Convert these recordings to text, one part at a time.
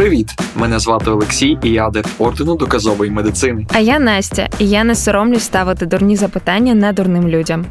Привіт! Мене звати Олексій, і я адепт ордену доказової медицини. А я Настя, і я не соромлюсь ставити дурні запитання недурним людям.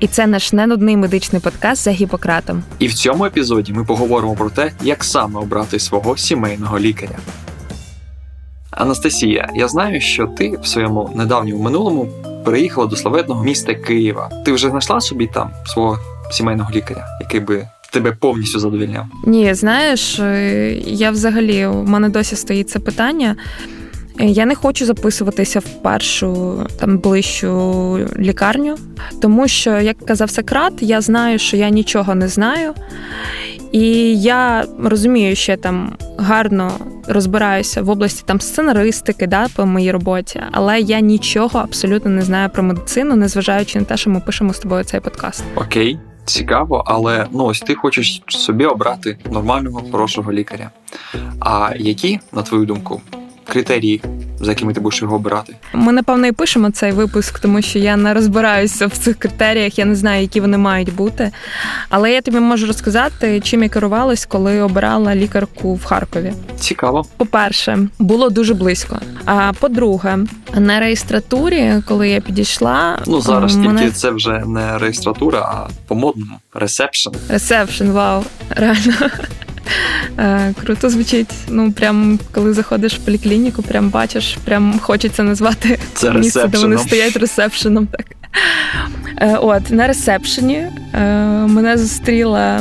І це наш ненудний медичний подкаст за Гіппократом. І в цьому епізоді ми поговоримо про те, як саме обрати свого сімейного лікаря. Анастасія, я знаю, що ти в своєму недавньому минулому переїхала до славетного міста Києва. Ти вже знайшла собі там свого сімейного лікаря, який би тебе повністю задовільняв? Ні, знаєш, е, я взагалі у мене досі стоїть це питання. Я не хочу записуватися в першу там ближчу лікарню, тому що, як казав Сократ, я знаю, що я нічого не знаю, і я розумію, що я там гарно розбираюся в області там сценаристики, да, по моїй роботі, але я нічого абсолютно не знаю про медицину, незважаючи на те, що ми пишемо з тобою цей подкаст. Окей, цікаво, але ну ось ти хочеш собі обрати нормального, хорошого лікаря. А які, на твою думку, критерії, за якими ти будеш його обирати? Ми напевно і пишемо цей випуск, тому що я не розбираюся в цих критеріях, я не знаю, які вони мають бути. Але я тобі можу розказати, чим я керувалась, коли обирала лікарку в Харкові. Цікаво. По-перше, було дуже близько. А по-друге, на реєстратурі, коли я підійшла, ну зараз мене... тільки це вже не реєстратура, а по модному ресепшн. Ресепшн, вау, реально. Е, круто звучить. Ну, прям коли заходиш в поліклініку, прям бачиш, прям хочеться назвати Це місце, де вони стоять ресепшеном. Так. Е, от, на ресепшені е, мене зустріла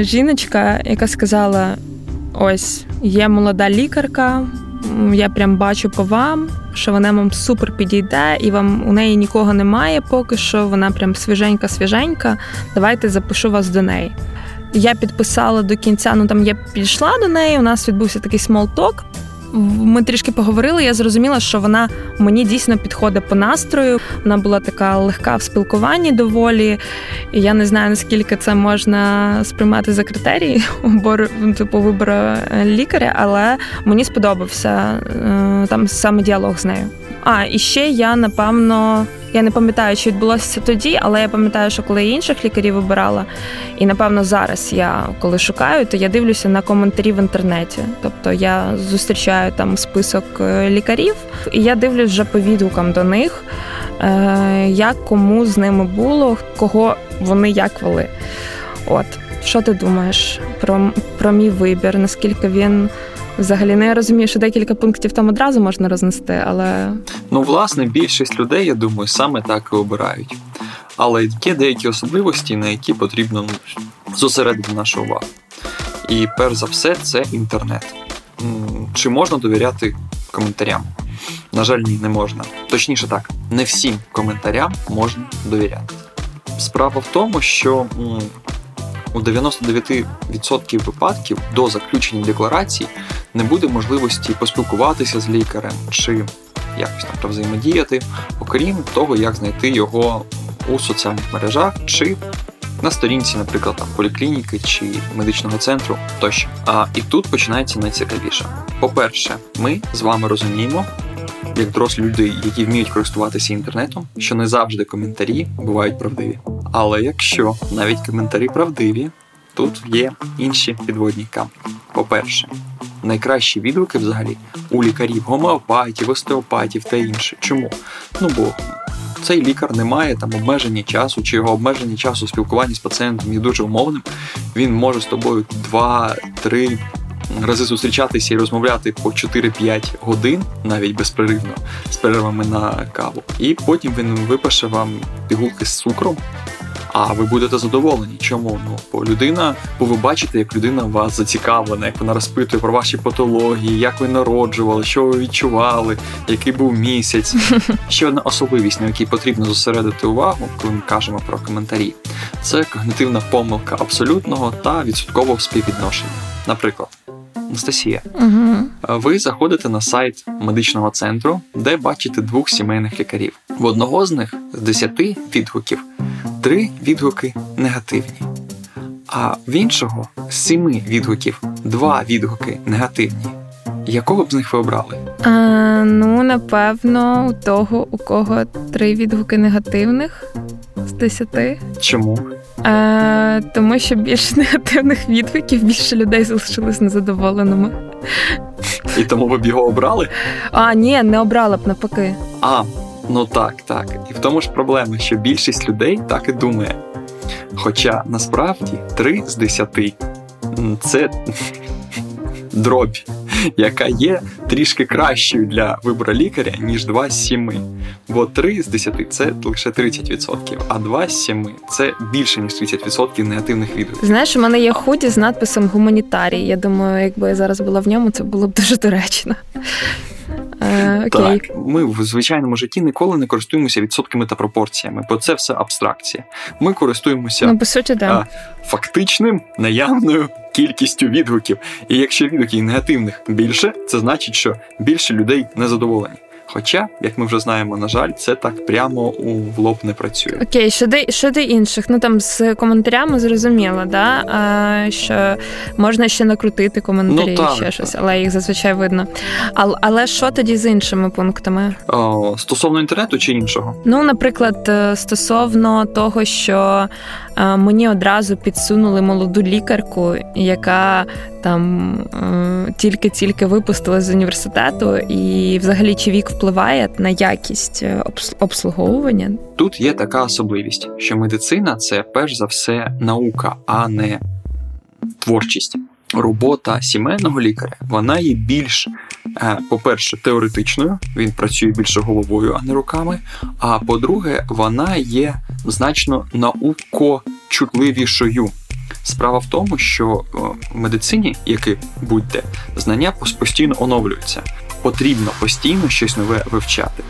жіночка, яка сказала: ось, є молода лікарка, я прям бачу по вам, що вона вам супер підійде, і вам у неї нікого немає поки що. Вона прям свіженька-свіженька. Давайте запишу вас до неї. Я підписала до кінця, ну там я підійшла до неї. У нас відбувся такий small talk. Ми трішки поговорили. Я зрозуміла, що вона мені дійсно підходить по настрою. Вона була така легка в спілкуванні доволі. І Я не знаю наскільки це можна сприймати за критерії типу вибору е, лікаря, але мені сподобався е, там саме діалог з нею. А і ще я напевно. Я не пам'ятаю, чи відбулося тоді, але я пам'ятаю, що коли я інших лікарів вибирала, і напевно зараз я коли шукаю, то я дивлюся на коментарі в інтернеті. Тобто я зустрічаю там список е, лікарів, і я дивлюсь вже по відгукам до них, е, як кому з ними було, кого вони як вели. От що ти думаєш про, про мій вибір? Наскільки він Взагалі, ну я розумію, що декілька пунктів там одразу можна рознести, але ну власне більшість людей, я думаю, саме так і обирають. Але є деякі особливості, на які потрібно ну, зосередити нашу увагу. І перш за все, це інтернет. Чи можна довіряти коментарям? На жаль, ні, не можна. Точніше так, не всім коментарям можна довіряти. Справа в тому, що у 99% випадків до заключення декларації не буде можливості поспілкуватися з лікарем чи якось там взаємодіяти, окрім того, як знайти його у соціальних мережах чи на сторінці, наприклад, там поліклініки чи медичного центру тощо. А і тут починається найцікавіше. По-перше, ми з вами розуміємо, як дорослі люди, які вміють користуватися інтернетом, що не завжди коментарі бувають правдиві. Але якщо навіть коментарі правдиві, тут є інші підводні камні. По-перше, найкращі відгуки взагалі у лікарів, гомеопатів, остеопатів та інше. Чому? Ну бо цей лікар не має там обмеження часу, чи його обмеження часу спілкування з пацієнтом є дуже умовним. Він може з тобою 2-3 рази зустрічатися і розмовляти по 4-5 годин, навіть безперервно, з перервами на каву. І потім він випише вам пігулки з цукром. А ви будете задоволені. Чому? Ну, бо людина, бо ви бачите, як людина вас зацікавлена, як вона розпитує про ваші патології, як ви народжували, що ви відчували, який був місяць. Ще одна особливість, на якій потрібно зосередити увагу, коли ми кажемо про коментарі, це когнитивна помилка абсолютного та відсоткового співвідношення. Наприклад. Анастасія, угу. ви заходите на сайт медичного центру, де бачите двох сімейних лікарів. В одного з них з десяти відгуків три відгуки негативні, а в іншого з семи відгуків два відгуки негативні. Якого б з них ви обрали? А, Ну, напевно, у того, у кого три відгуки негативних з десяти. Чому? Е, Тому що більше негативних відгуків, більше людей залишились незадоволеними. І тому ви б його обрали? А, ні, не обрала б навпаки. А, ну так, так. І в тому ж проблема, що більшість людей так і думає. Хоча насправді 3 з 10 це дробь, яка є трішки кращою для вибору лікаря, ніж 2 з 7. Бо 3 з 10 це лише 30%, а 2 з 7 це більше, ніж 30% негативних відгуків. Знаєш, у мене є худі з надписом гуманітарій. Я думаю, якби я зараз була в ньому, це було б дуже доречно. Е, окей. Так, ми в звичайному житті ніколи не користуємося відсотками та пропорціями, бо це все абстракція. Ми користуємося ну, по суті, да. фактичним наявною кількістю відгуків. І якщо відгуків негативних більше, це значить, що більше людей незадоволені. Хоча, як ми вже знаємо, на жаль, це так прямо у лоб не працює. Окей, щодо щодо інших, ну там з коментарями зрозуміло, да? А, що можна ще накрутити коментарі, ну, так, ще так. щось, але їх зазвичай видно. Але, але що тоді з іншими пунктами? О, Стосовно інтернету чи іншого? Ну, наприклад, е, стосовно того, що мені одразу підсунули молоду лікарку, яка там е, тільки-тільки випустили з університету, і взагалі чи вік впливає на якість е, обслуговування? Тут є така особливість, що медицина це перш за все наука, а не творчість. Робота сімейного лікаря вона є більш, е, по-перше, теоретичною, він працює більше головою, а не руками. А по-друге, вона є значно наукочутливішою. Справа в тому, що в медицині, як і будь-де, знання постійно оновлюються. Потрібно постійно щось нове вивчати.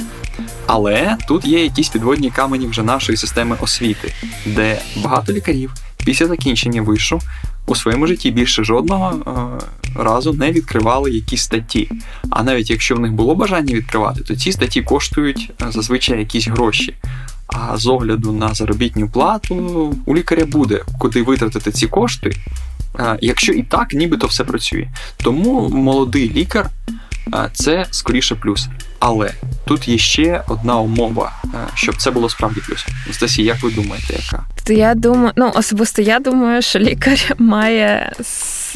Але тут є якісь підводні камені вже нашої системи освіти, де багато лікарів після закінчення вишу у своєму житті більше жодного е, разу не відкривали якісь статті. А навіть якщо в них було бажання відкривати, то ці статті коштують е, зазвичай якісь гроші. А з огляду на заробітну плату у лікаря буде куди витратити ці кошти, якщо і так, нібито все працює. Тому молодий лікар це скоріше плюс. Але тут є ще одна умова, щоб це було справді плюс. Стасі, як ви думаєте, яка? То я думаю, ну особисто я думаю, що лікар має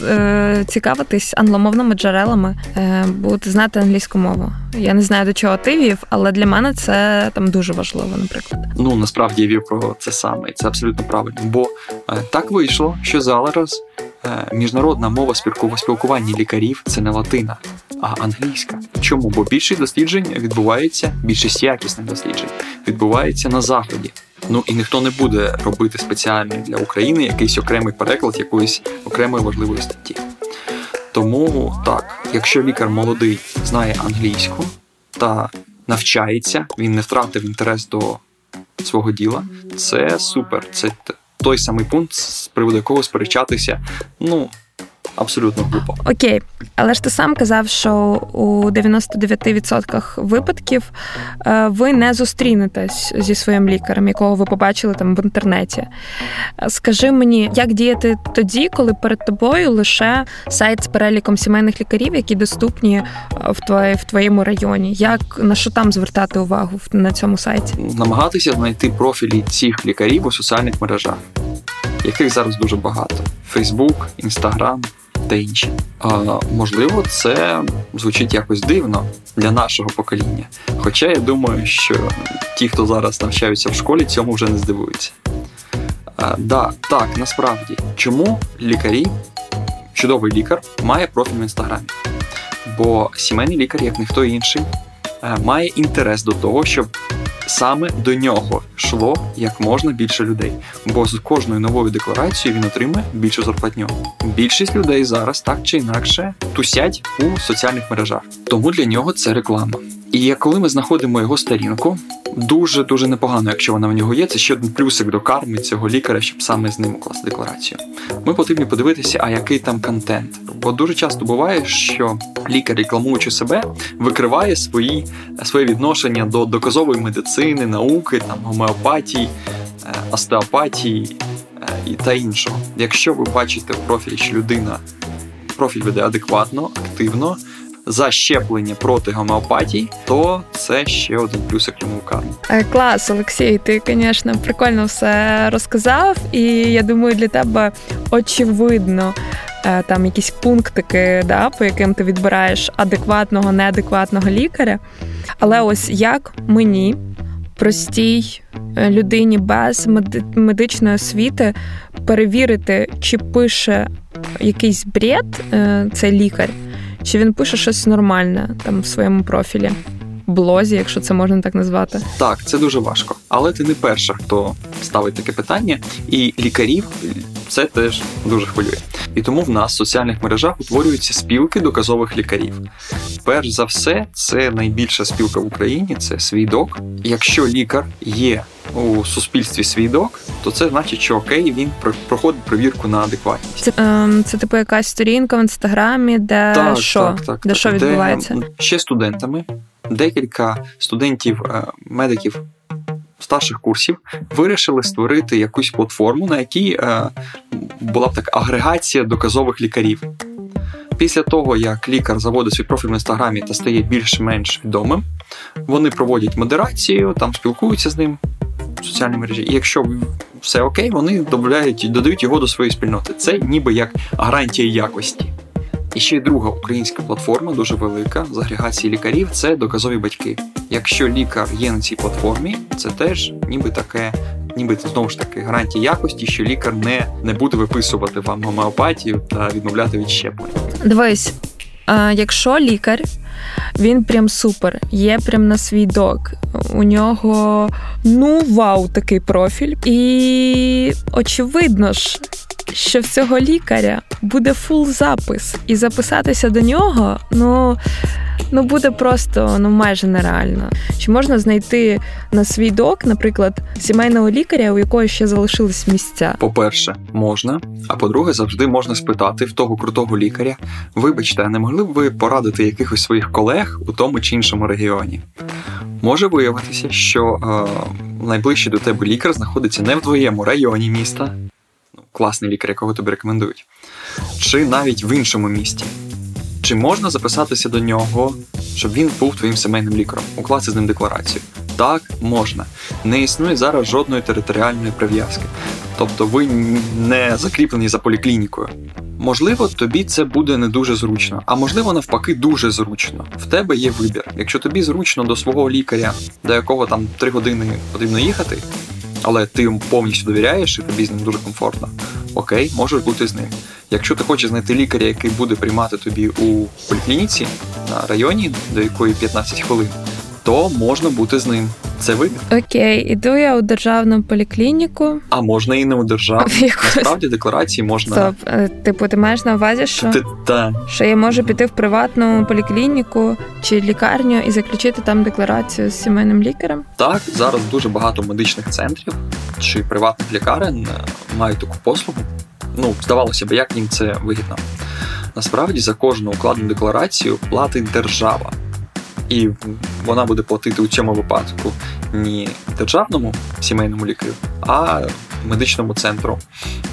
е, цікавитись англомовними джерелами, е, бути знати англійську мову. Я не знаю до чого ти вів, але для мене це там дуже важливо, наприклад. Ну насправді я вів про це саме, і це абсолютно правильно. Бо е, так вийшло, що зараз е, міжнародна мова спілкування лікарів це не латина, а англійська. Чому? Бо більшість досліджень відбувається, більшість якісних досліджень відбувається на заході. Ну і ніхто не буде робити спеціальний для України якийсь окремий переклад якоїсь окремої важливої статті. Тому так, якщо лікар молодий знає англійську та навчається, він не втратив інтерес до свого діла, це супер. Це той самий пункт, з приводу якого сперечатися. Ну абсолютно глупо. Окей, але ж ти сам казав, що у 99% випадків е, ви не зустрінетесь зі своїм лікарем, якого ви побачили там в інтернеті. Скажи мені, як діяти тоді, коли перед тобою лише сайт з переліком сімейних лікарів, які доступні е, в твої, в твоєму районі? Як на що там звертати увагу на цьому сайті? Намагатися знайти профілі цих лікарів у соціальних мережах, яких зараз дуже багато: Фейсбук, Інстаграм та інші. Можливо, це звучить якось дивно для нашого покоління. Хоча я думаю, що ті, хто зараз навчаються в школі, цьому вже не здивуються. Да, Так, насправді, чому лікарі, чудовий лікар, має профіль в інстаграмі? Бо сімейний лікар, як ніхто інший, е, має інтерес до того, щоб саме до нього йшло як можна більше людей, бо з кожною новою декларацією він отримує більшу зарплатню. Більшість людей зараз так чи інакше тусять у соціальних мережах, тому для нього це реклама. І коли ми знаходимо його сторінку, дуже дуже непогано, якщо вона в нього є. Це ще один плюсик до карми цього лікаря, щоб саме з ним укласти декларацію. Ми потрібні подивитися, а який там контент. Бо дуже часто буває, що лікар, рекламуючи себе, викриває свої своє відношення до доказової медицини, науки, там гомеопатії, е, остеопатії е, і та іншого. Якщо ви бачите в профілі, що людина профіль веде адекватно, активно за щеплення проти гомеопатії, то це ще один плюсик карму. Е, клас, Олексій, ти, звісно, прикольно все розказав, і я думаю, для тебе очевидно. Е, там якісь пунктики, да, по яким ти відбираєш адекватного, неадекватного лікаря. Але ось як мені, простій е, людині без медичної освіти, перевірити, чи пише якийсь бред цей лікар, чи він пише щось нормальне там в своєму профілі? Блозі, якщо це можна так назвати, так це дуже важко, але ти не перша, хто ставить таке питання, і лікарів це теж дуже хвилює. І тому в нас в соціальних мережах утворюються спілки доказових лікарів. Перш за все, це найбільша спілка в Україні це свідок. Якщо лікар є у суспільстві свідок, то це значить, що окей, він проходить перевірку на адекватність. Це, ем, це типу якась сторінка в інстаграмі, де так, що так, так, де що відбувається де ще студентами. Декілька студентів е, медиків старших курсів вирішили створити якусь платформу, на якій е, була б така агрегація доказових лікарів. Після того, як лікар заводить свій профіль в інстаграмі та стає більш-менш відомим, вони проводять модерацію, там спілкуються з ним в соціальній мережі. І якщо все окей, вони додають, додають його до своєї спільноти. Це ніби як гарантія якості. І ще друга українська платформа, дуже велика з агрегації лікарів це доказові батьки. Якщо лікар є на цій платформі, це теж ніби таке, ніби знову ж таки гарантія якості, що лікар не не буде виписувати вам гомеопатію та відмовляти від щеплень. Дивись, а якщо лікар. Він прям супер, є прям на свій док. У нього ну вау, такий профіль. І очевидно ж, що в цього лікаря буде full запис, і записатися до нього, ну. Ну, буде просто ну майже нереально. Чи можна знайти на свій док, наприклад, сімейного лікаря, у якого ще залишились місця? По-перше, можна. А по-друге, завжди можна спитати в того крутого лікаря: вибачте, а не могли б ви порадити якихось своїх колег у тому чи іншому регіоні? Може виявитися, що е, найближчий до тебе лікар знаходиться не в твоєму районі міста, класний лікар, якого тобі рекомендують, чи навіть в іншому місті. Чи можна записатися до нього, щоб він був твоїм сімейним лікарем, укласти з ним декларацію? Так, можна. Не існує зараз жодної територіальної прив'язки. Тобто ви не закріплені за поліклінікою. Можливо, тобі це буде не дуже зручно, а можливо, навпаки, дуже зручно. В тебе є вибір. Якщо тобі зручно до свого лікаря, до якого там 3 години потрібно їхати, але ти йому повністю довіряєш і тобі з ним дуже комфортно. Окей, можеш бути з ним. Якщо ти хочеш знайти лікаря, який буде приймати тобі у поліклініці на районі, до якої 15 хвилин, то можна бути з ним. Це вибір. Окей, іду я у державну поліклініку. А можна і не у державну. Насправді декларації можна. Стоп, е, типу, ти маєш на увазі, що ти, та. що я можу піти в приватну поліклініку чи лікарню і заключити там декларацію з сімейним лікарем? Так, зараз дуже багато медичних центрів чи приватних лікарень е, мають таку послугу. Ну, здавалося б, як їм це вигідно. Насправді за кожну укладену декларацію платить держава і вона буде платити у цьому випадку не державному сімейному лікарю, а медичному центру.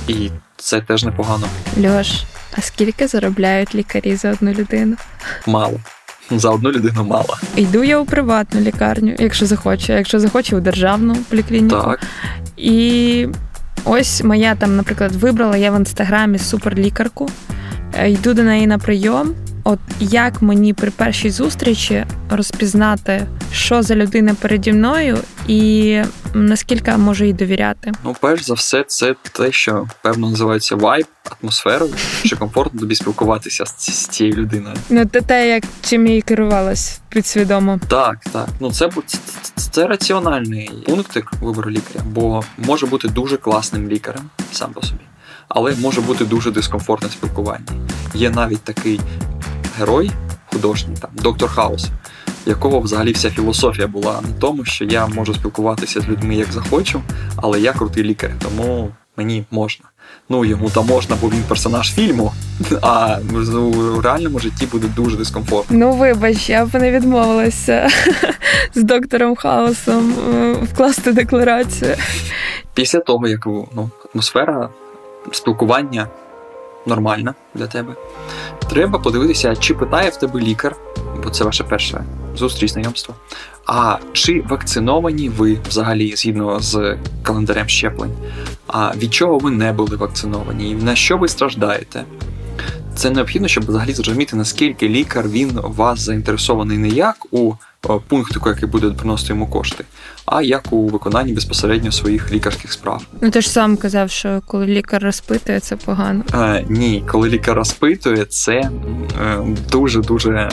І це теж непогано. Льош, а скільки заробляють лікарі за одну людину? Мало. За одну людину мало. Йду я у приватну лікарню, якщо захочу, якщо захочу у державну поліклініку. Так. І ось моя там, наприклад, вибрала я в інстаграмі суперлікарку, е, йду до неї на прийом. От як мені при першій зустрічі розпізнати, що за людина переді мною, і наскільки я можу їй довіряти? Ну, перш за все, це те, що певно називається вайб, атмосферою, чи комфортно тобі спілкуватися з, з цією людиною. Ну, те, те, як чим я керувалась підсвідомо. Так, так. Ну це це, це, це раціональний пункт вибору лікаря, бо може бути дуже класним лікарем сам по собі. Але може бути дуже дискомфортне спілкування. Є навіть такий герой художній, там доктор Хаус, якого взагалі вся філософія була на тому, що я можу спілкуватися з людьми як захочу, але я крутий лікар, тому мені можна. Ну йому там можна, бо він персонаж фільму, а у реальному житті буде дуже дискомфортно. Ну вибач, я б не відмовилася з доктором Хаусом е, вкласти декларацію. Після того, як ну, атмосфера спілкування нормальна для тебе треба подивитися, чи питає в тебе лікар, бо це ваше перше зустріч, знайомство. А чи вакциновані ви взагалі згідно з календарем щеплень? А від чого ви не були вакциновані? І на що ви страждаєте? Це необхідно, щоб взагалі зрозуміти, наскільки лікар він вас заінтересований не як у пунктику, який буде приносити йому кошти, а як у виконанні безпосередньо своїх лікарських справ. Ну ти ж сам казав, що коли лікар розпитує, це погано. Е, Ні, коли лікар розпитує, це дуже дуже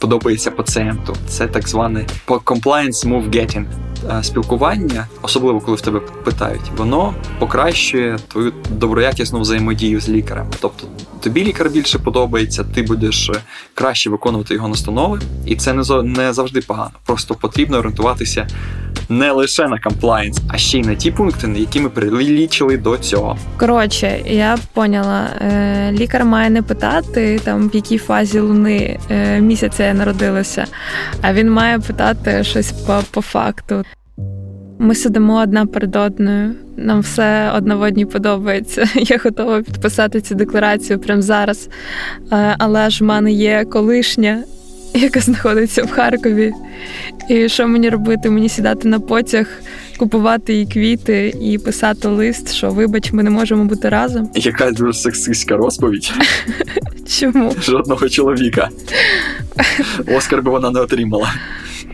подобається пацієнту. Це так зване compliance move getting. Е, спілкування, особливо коли в тебе питають, воно покращує твою доброякісну взаємодію з лікарем. Тобто тобі лікар більше подобається, ти будеш е, краще виконувати його настанови, і це не завжди погано. Просто потрібно орієнтуватися не лише на комплаєнс, а ще й на ті пункти, які ми прилічили до цього. Коротше, я поняла, е, лікар має не питати там в якій фазі луни місяця я народилася, а він має питати щось по, по факту. Ми сидимо одна перед одною. Нам все одноводні подобається. Я готова підписати цю декларацію прямо зараз. Е, але ж в мене є колишня, яка знаходиться в Харкові. І що мені робити? Мені сідати на потяг, купувати їй квіти і писати лист, що вибач, ми не можемо бути разом. Яка дуже сексистська розповідь. Чому? Жодного чоловіка. Оскар би вона не отримала.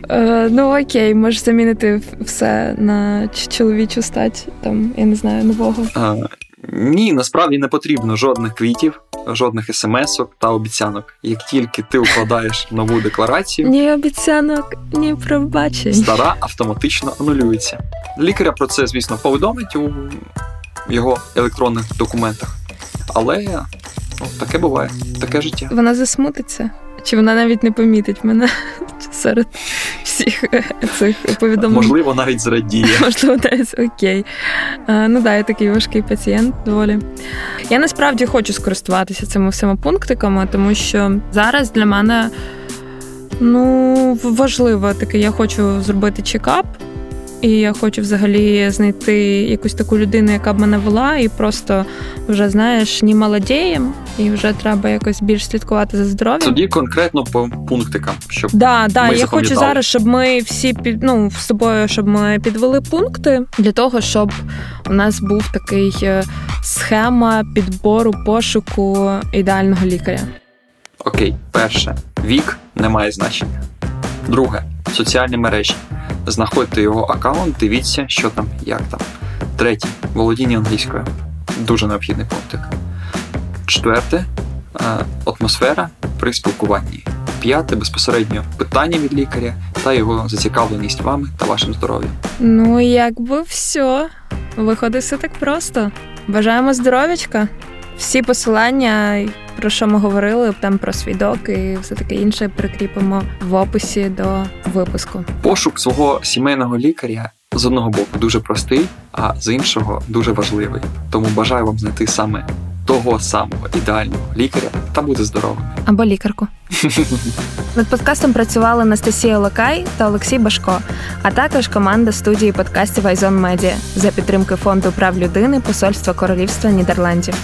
Е, Ну окей, можеш замінити все на чоловічу стать, там, я не знаю, нового. А, Ні, насправді не потрібно жодних квітів, жодних смс-ок та обіцянок. Як тільки ти укладаєш нову декларацію, ні обіцянок, ні пробачень. стара автоматично анулюється. Лікаря про це, звісно, повідомить у його електронних документах. Але ну, таке буває, таке життя. Вона засмутиться. Чи вона навіть не помітить мене серед всіх е, цих повідомлень? Можливо, навіть зрадіє. Можливо, навіть окей. Ну да, я такий важкий пацієнт доволі. Я насправді хочу скористуватися цими всіма пунктиками, тому що зараз для мене ну, важливо таке, я хочу зробити чекап. І я хочу взагалі знайти якусь таку людину, яка б мене вела, і просто вже знаєш, ні молодієм, і вже треба якось більш слідкувати за здоров'ям. Тоді конкретно по пунктикам. Щоб да, да, ми я хочу зараз, щоб ми всі під ну з собою, щоб ми підвели пункти для того, щоб у нас був такий е, схема підбору пошуку ідеального лікаря. Окей, перше, вік не має значення. Друге соціальні мережі. Знаходьте його аккаунт, дивіться, що там, як там. Третє володіння англійською. Дуже необхідний пунктик. Четверте е, атмосфера при спілкуванні. П'яте безпосередньо питання від лікаря та його зацікавленість вами та вашим здоров'ям. Ну, якби все. Виходить все так просто. Бажаємо здоров'ячка. Всі посилання, про що ми говорили, там про свідок і все таке інше прикріпимо в описі до випуску. Пошук свого сімейного лікаря з одного боку дуже простий, а з іншого дуже важливий. Тому бажаю вам знайти саме того самого ідеального лікаря та бути здоровим. Або лікарку. Над подкастом працювали Анастасія Локай та Олексій Башко, а також команда студії подкастів Айзон Медіа за підтримки фонду прав людини Посольства Королівства Нідерландів.